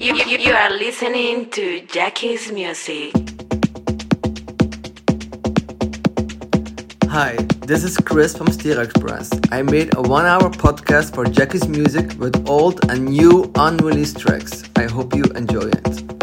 You, you, you are listening to Jackie's Music. Hi, this is Chris from Stereo Express. I made a one hour podcast for Jackie's Music with old and new unreleased tracks. I hope you enjoy it.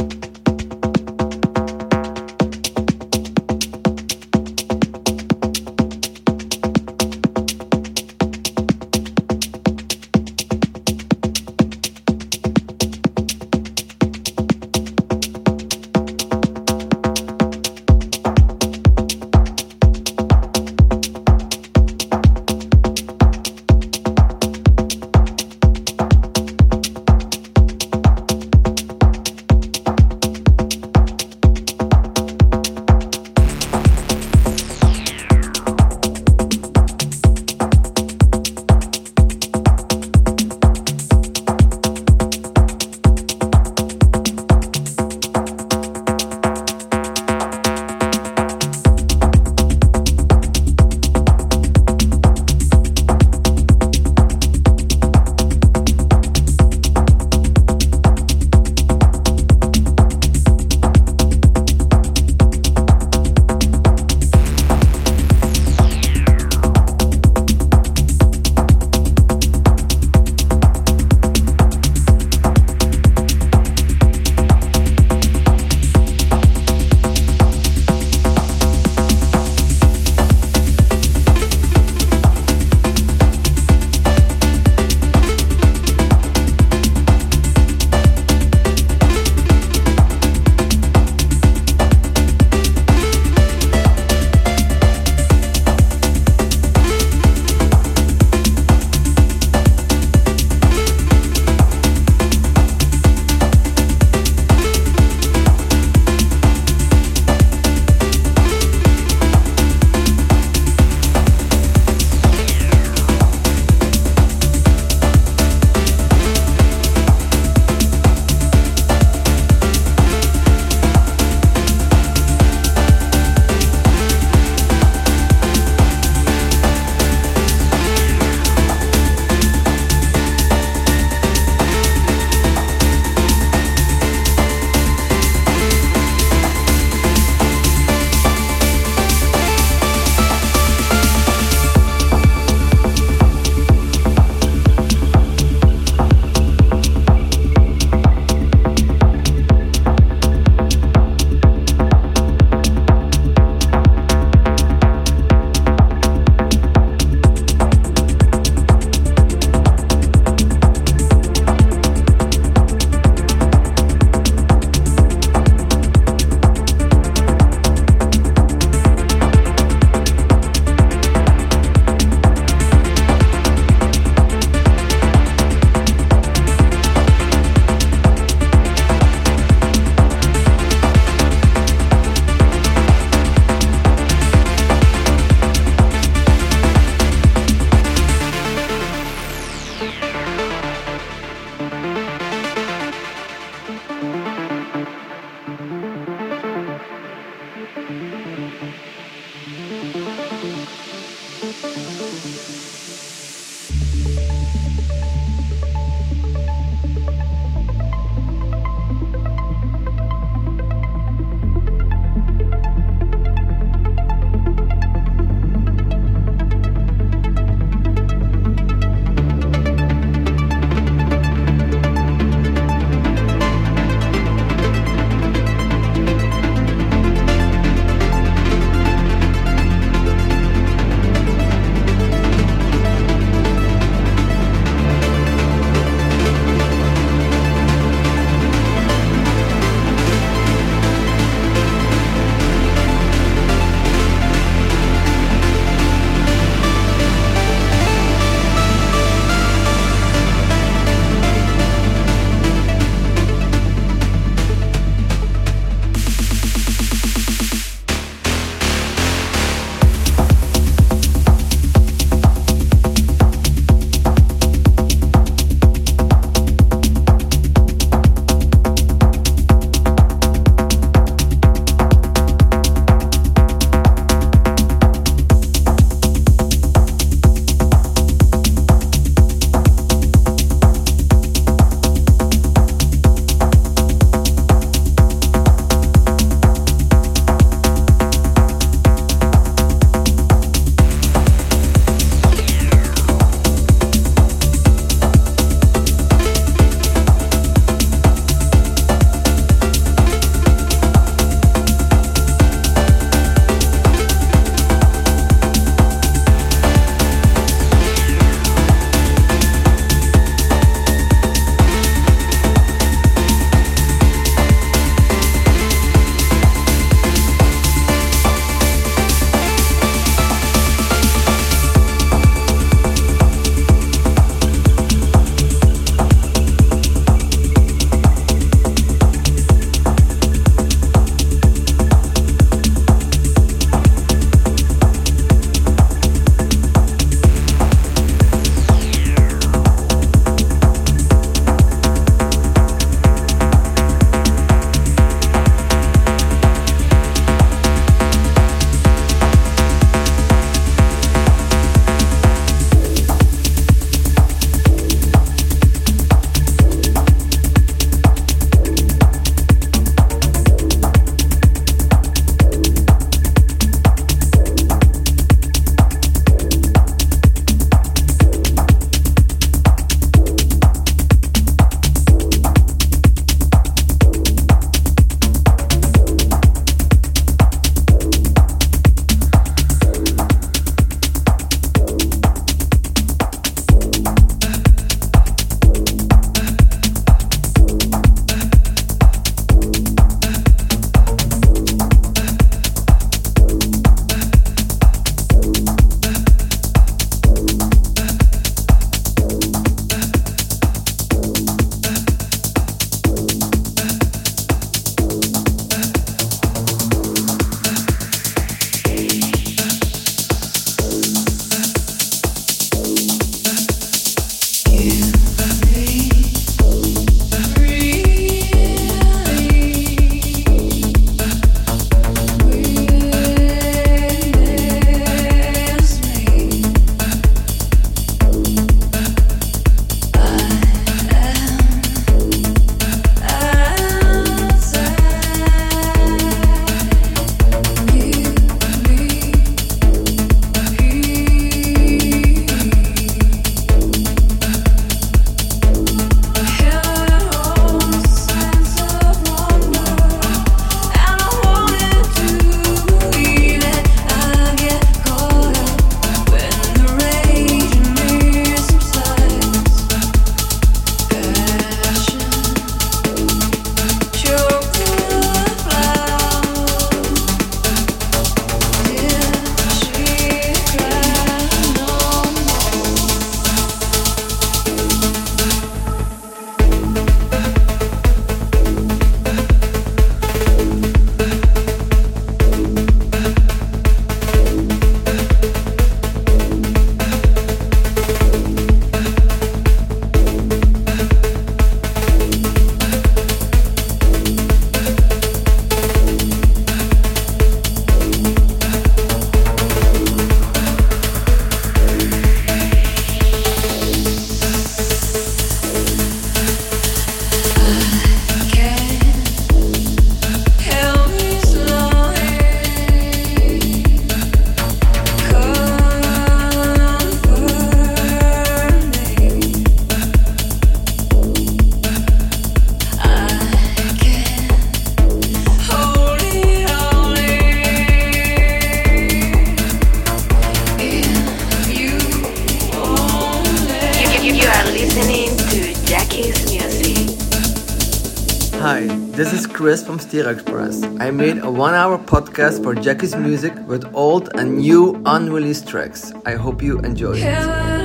Stereo Express. I made a one hour podcast for Jackie's music with old and new unreleased tracks. I hope you enjoy it.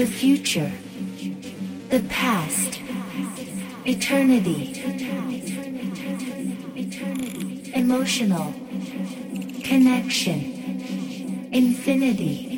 The future, the past, eternity, emotional, connection, infinity.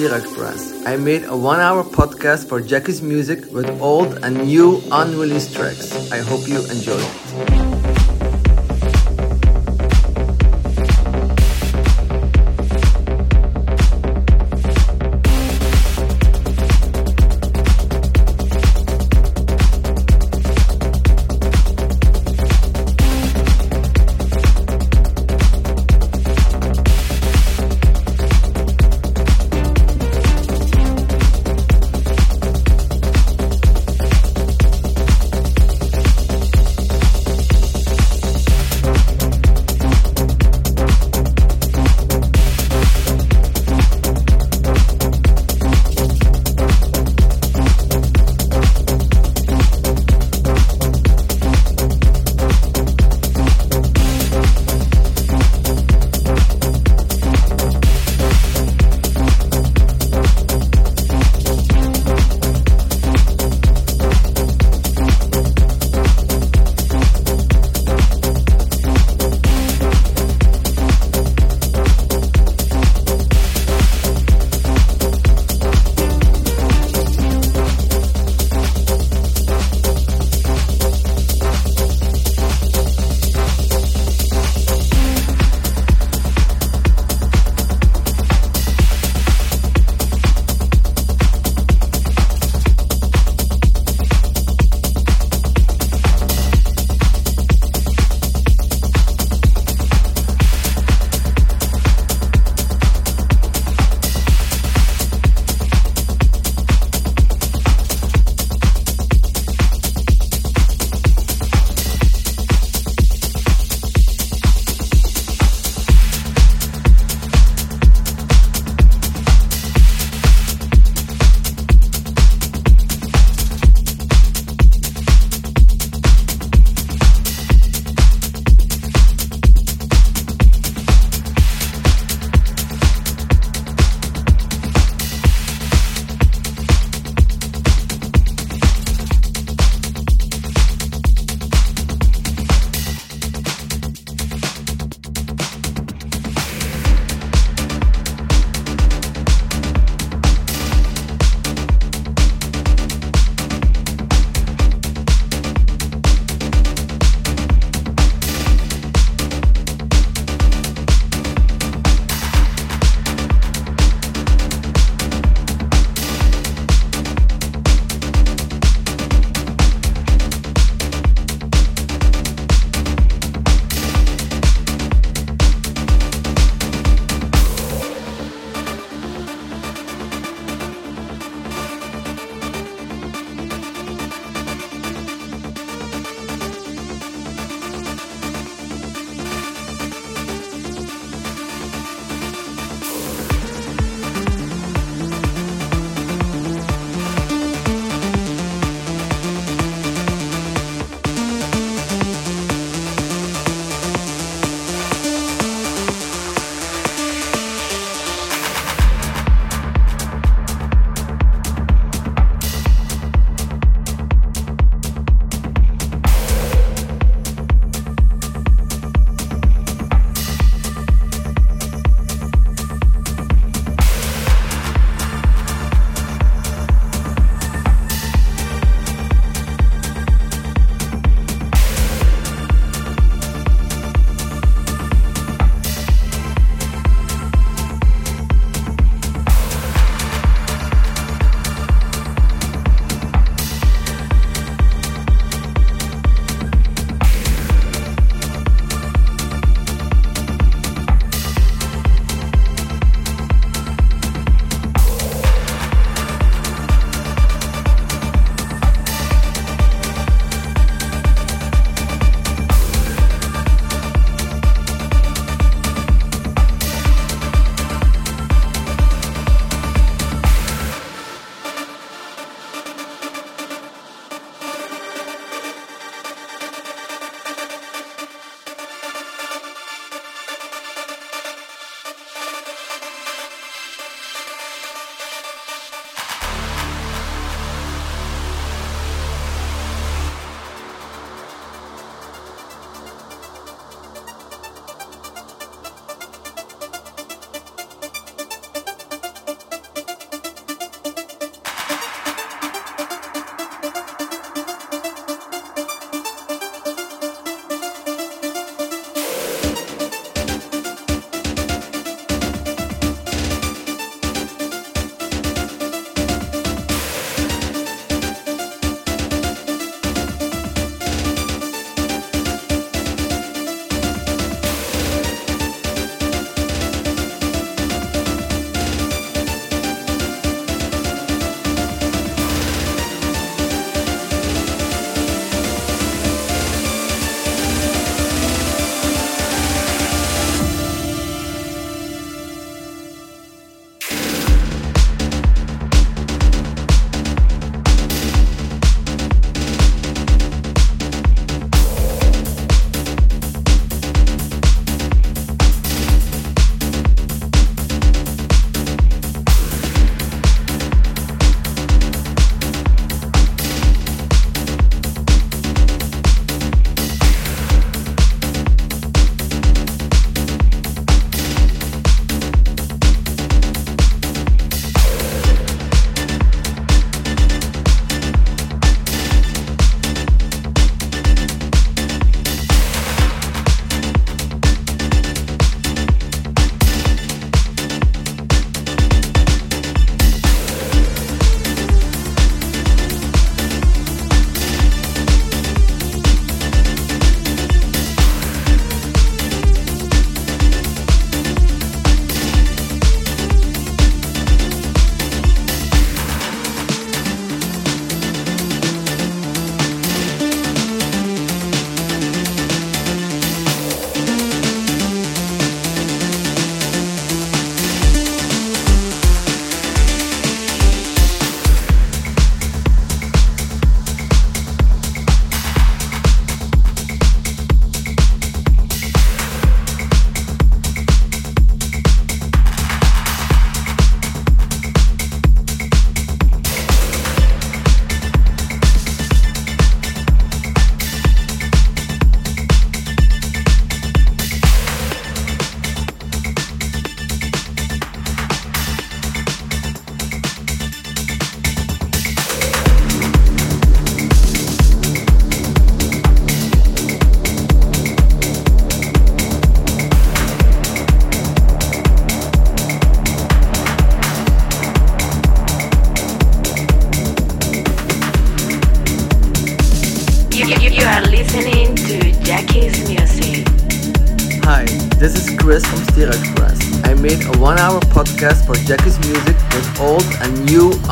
Stereo Express. I made a one hour podcast for Jackie's music with old and new unreleased tracks. I hope you enjoy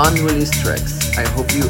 unreleased tracks. I hope you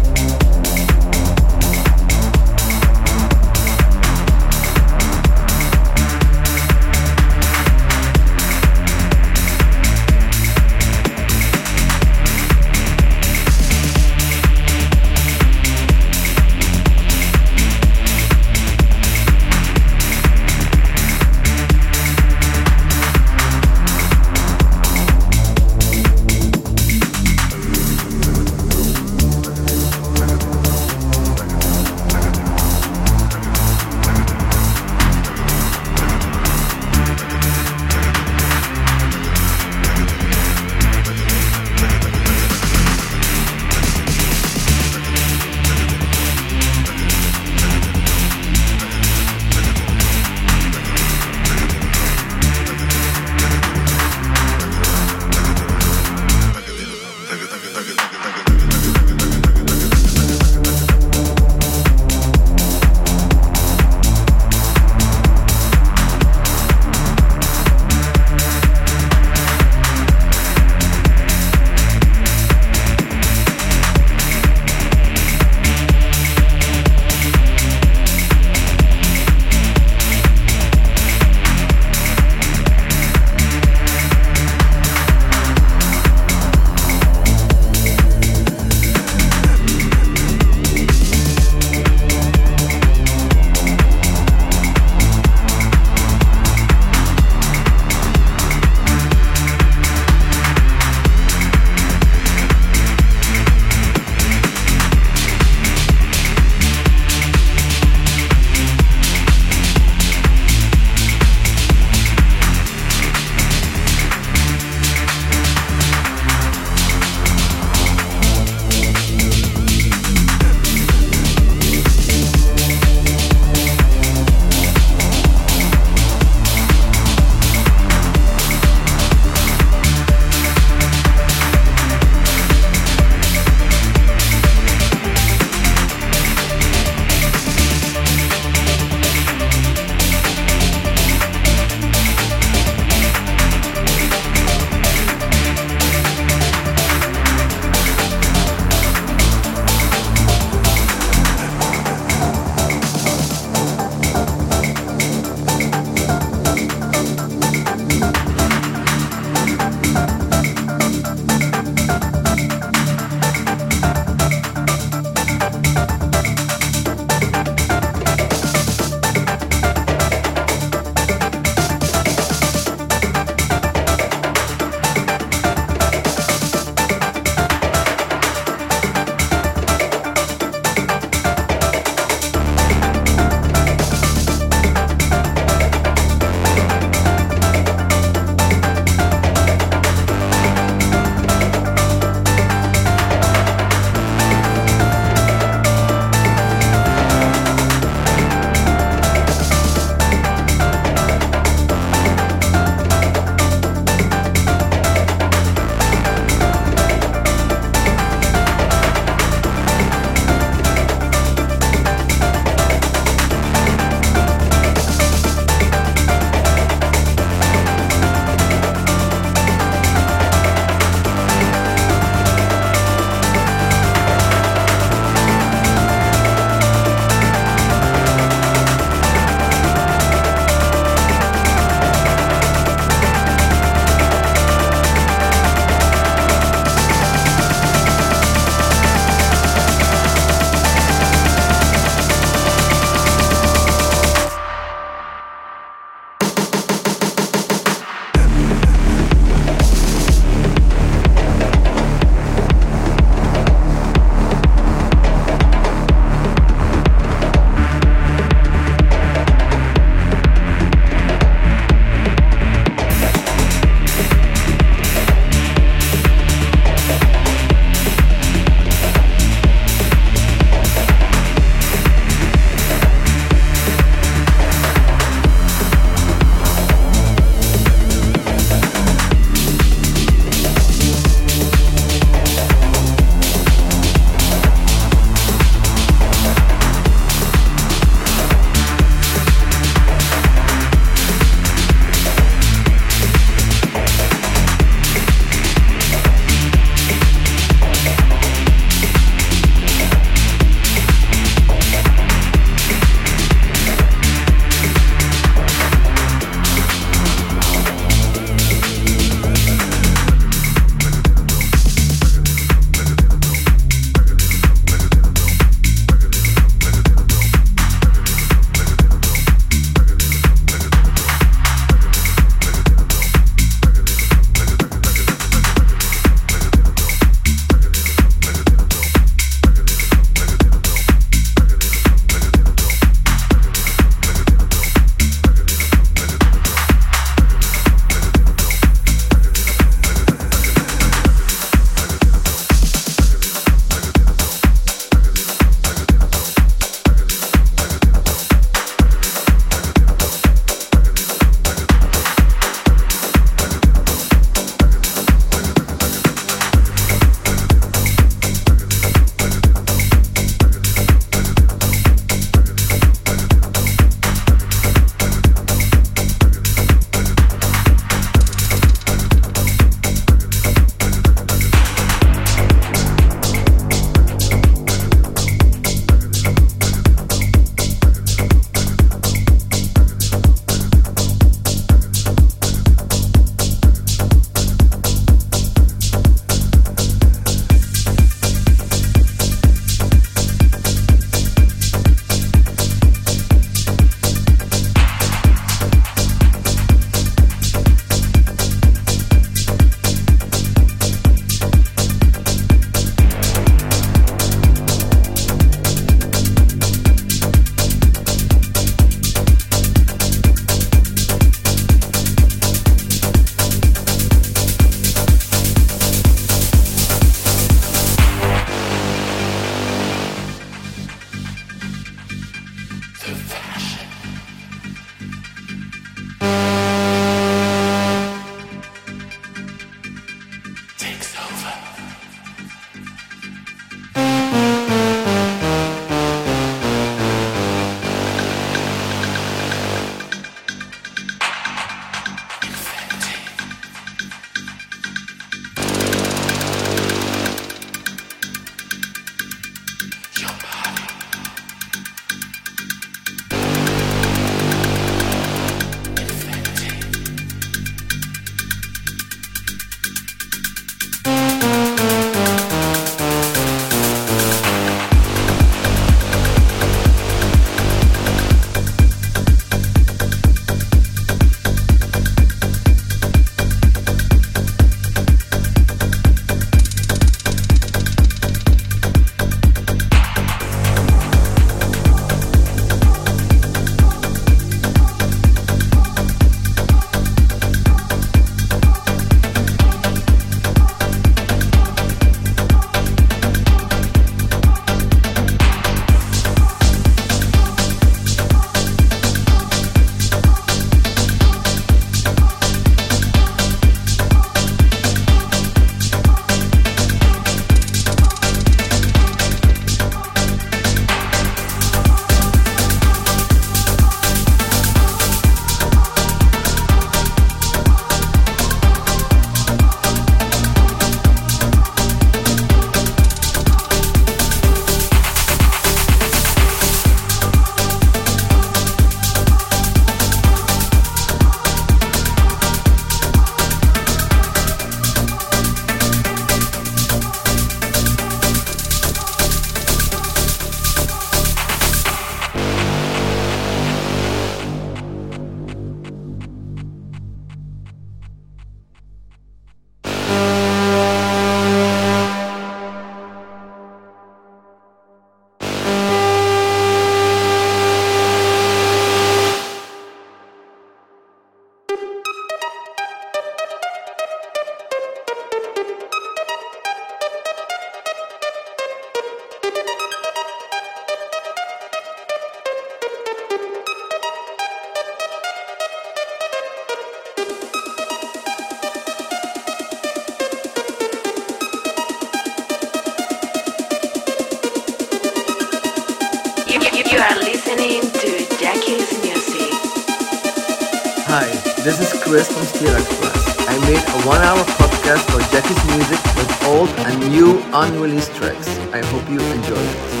Hi, this is Chris from Stereo Express. I made a one hour podcast for Jackie's Music with old and new unreleased tracks. I hope you enjoy it.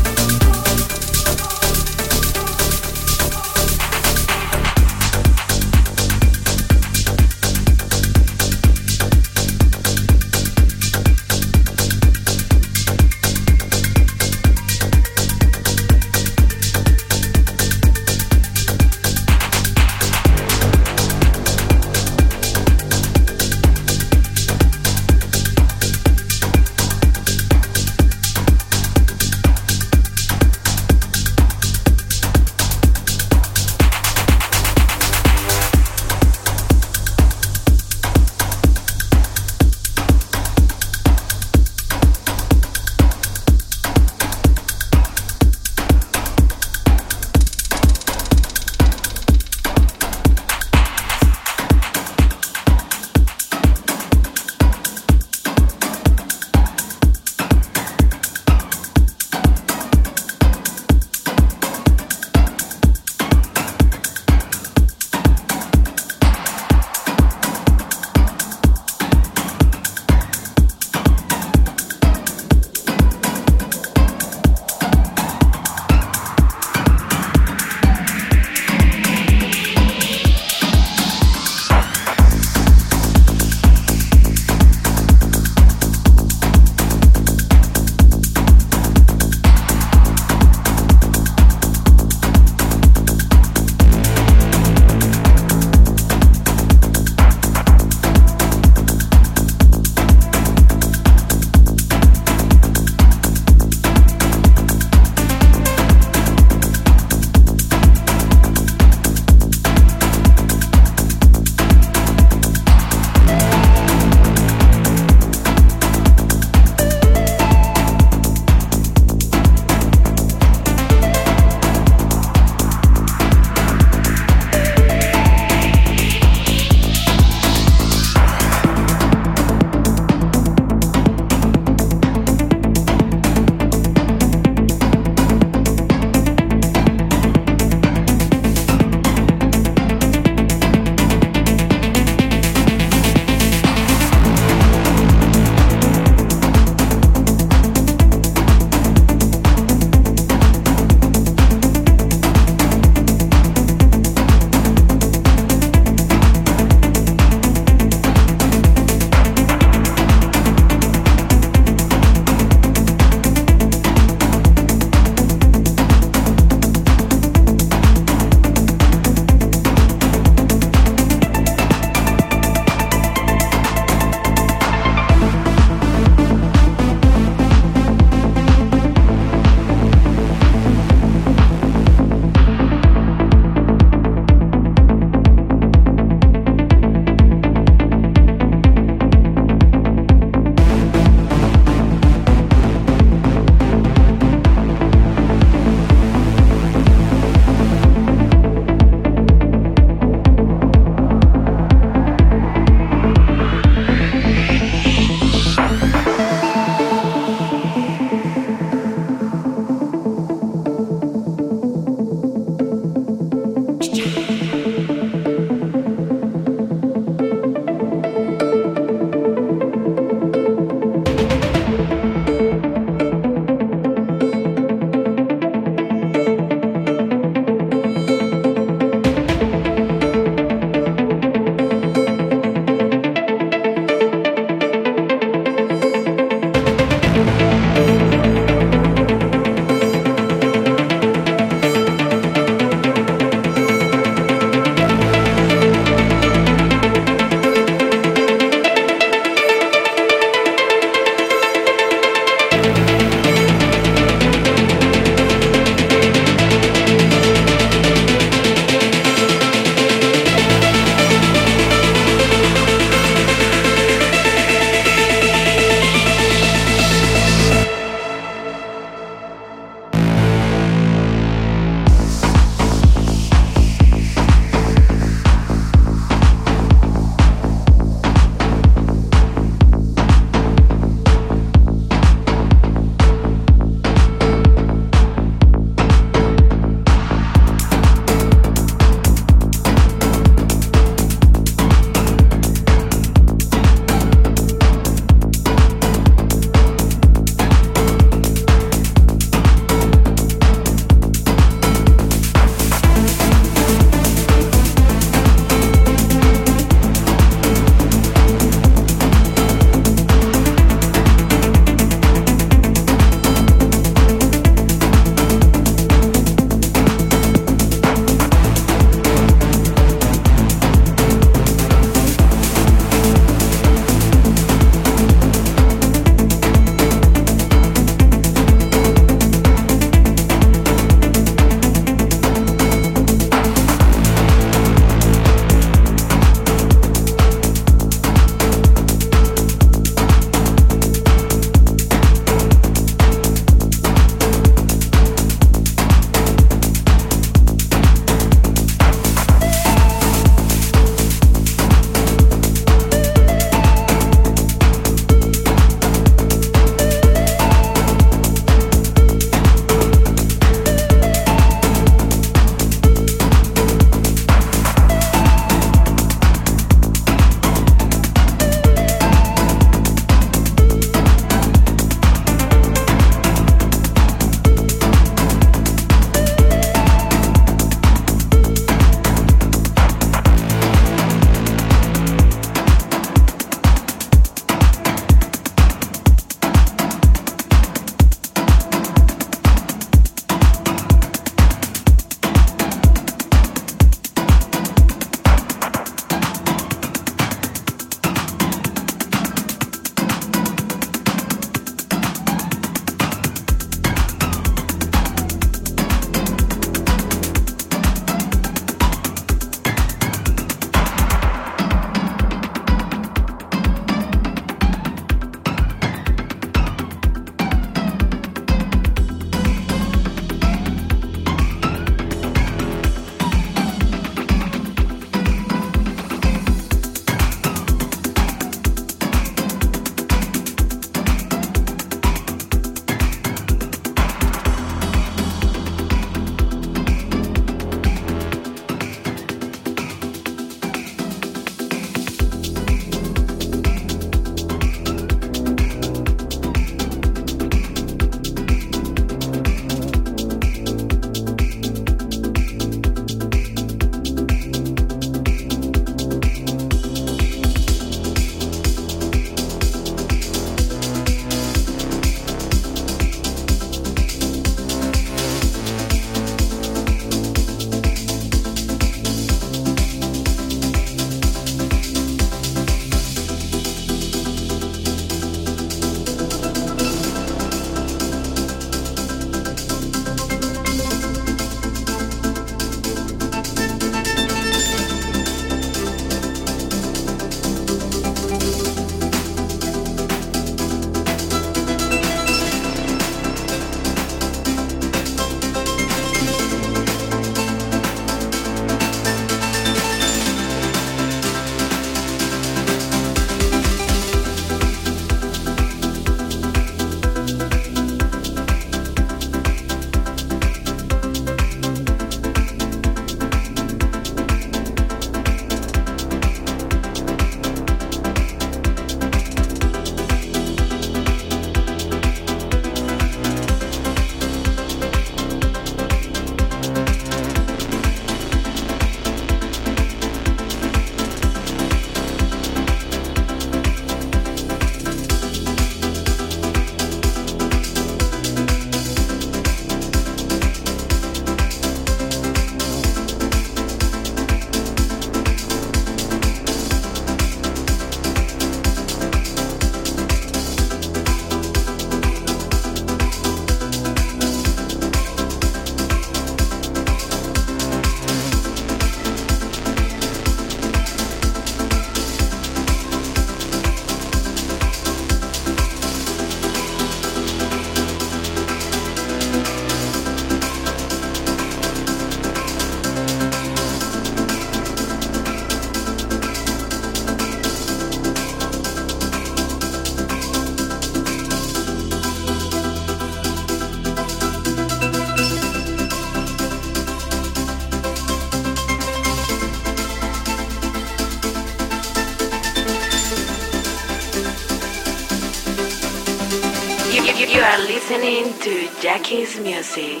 Jackie's music.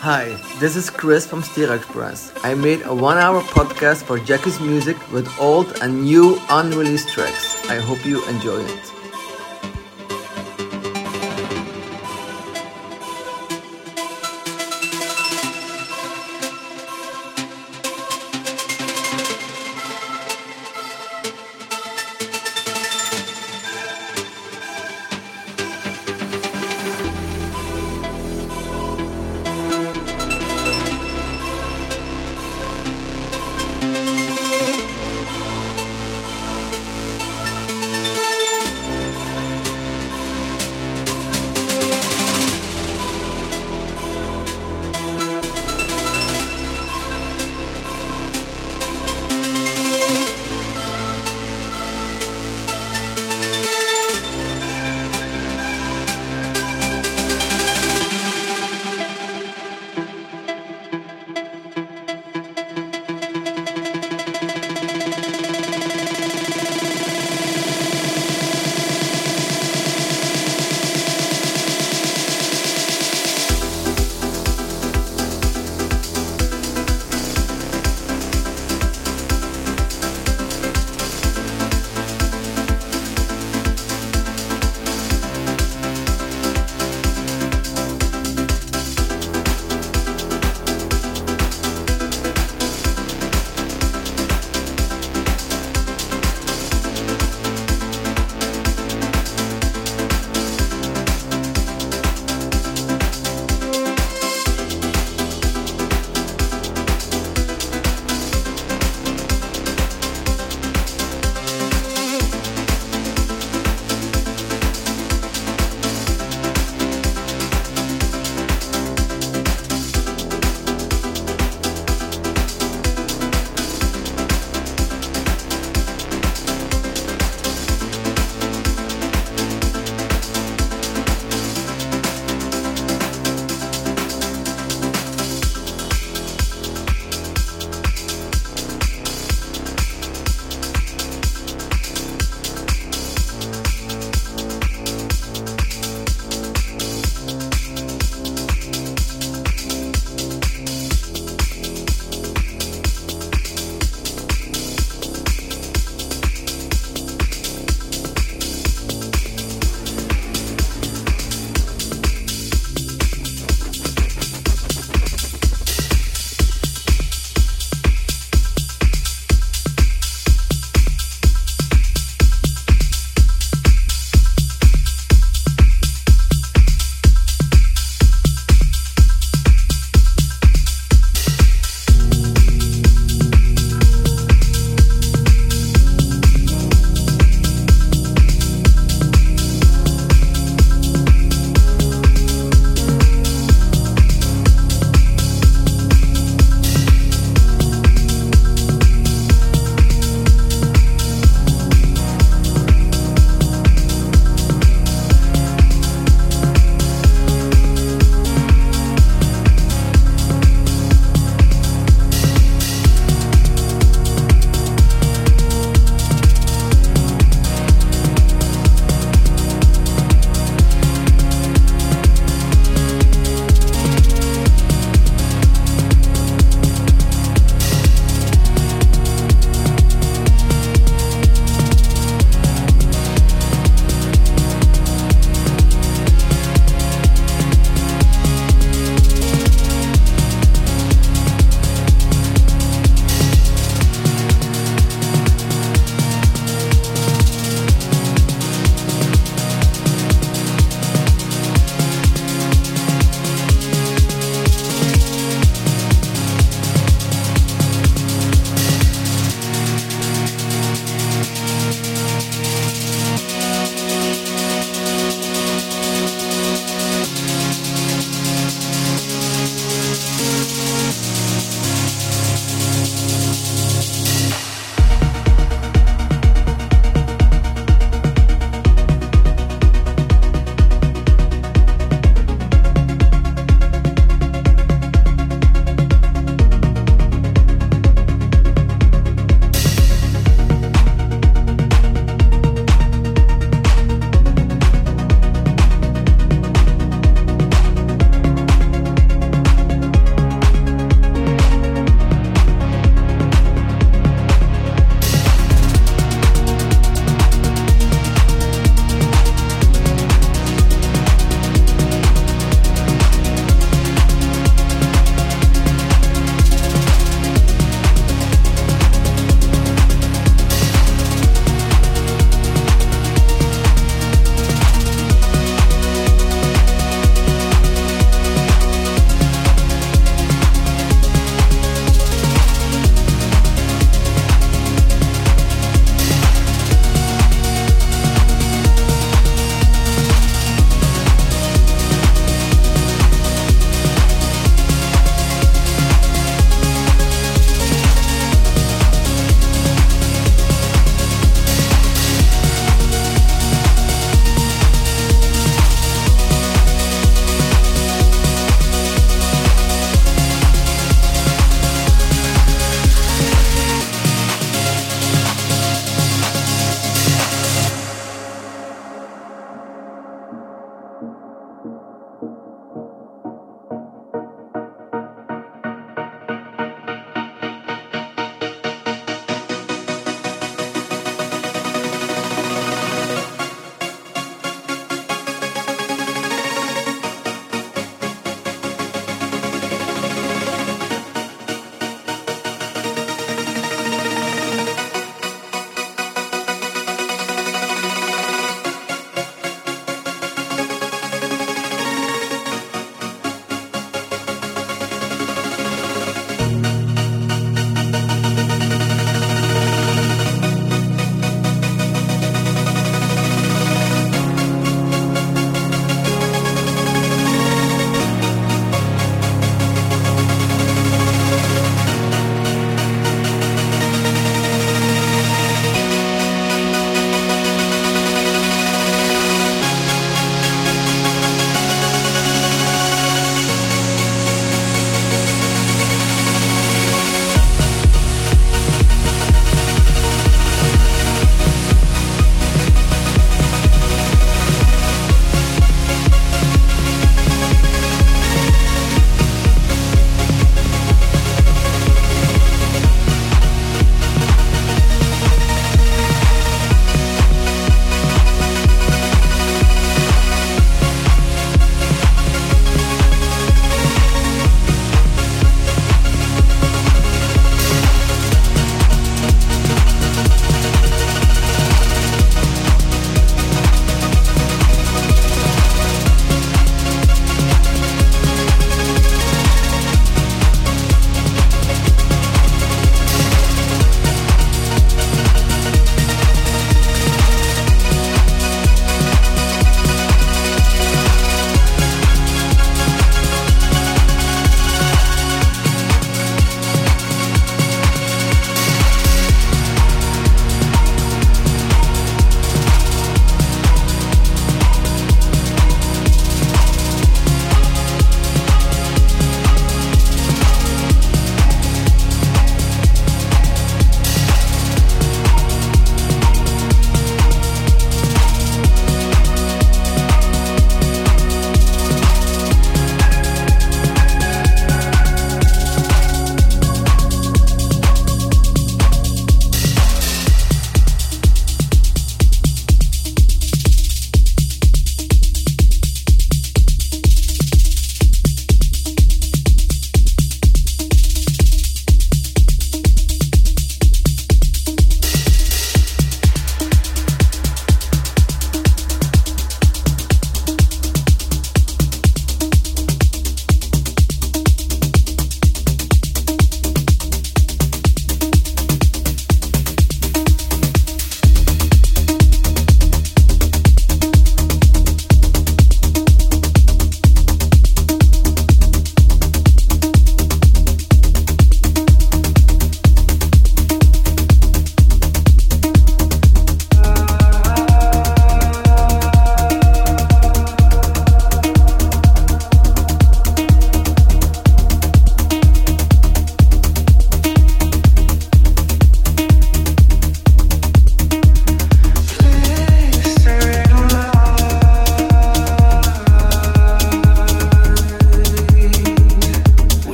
Hi, this is Chris from Stereo Express. I made a one hour podcast for Jackie's music with old and new unreleased tracks. I hope you enjoy it.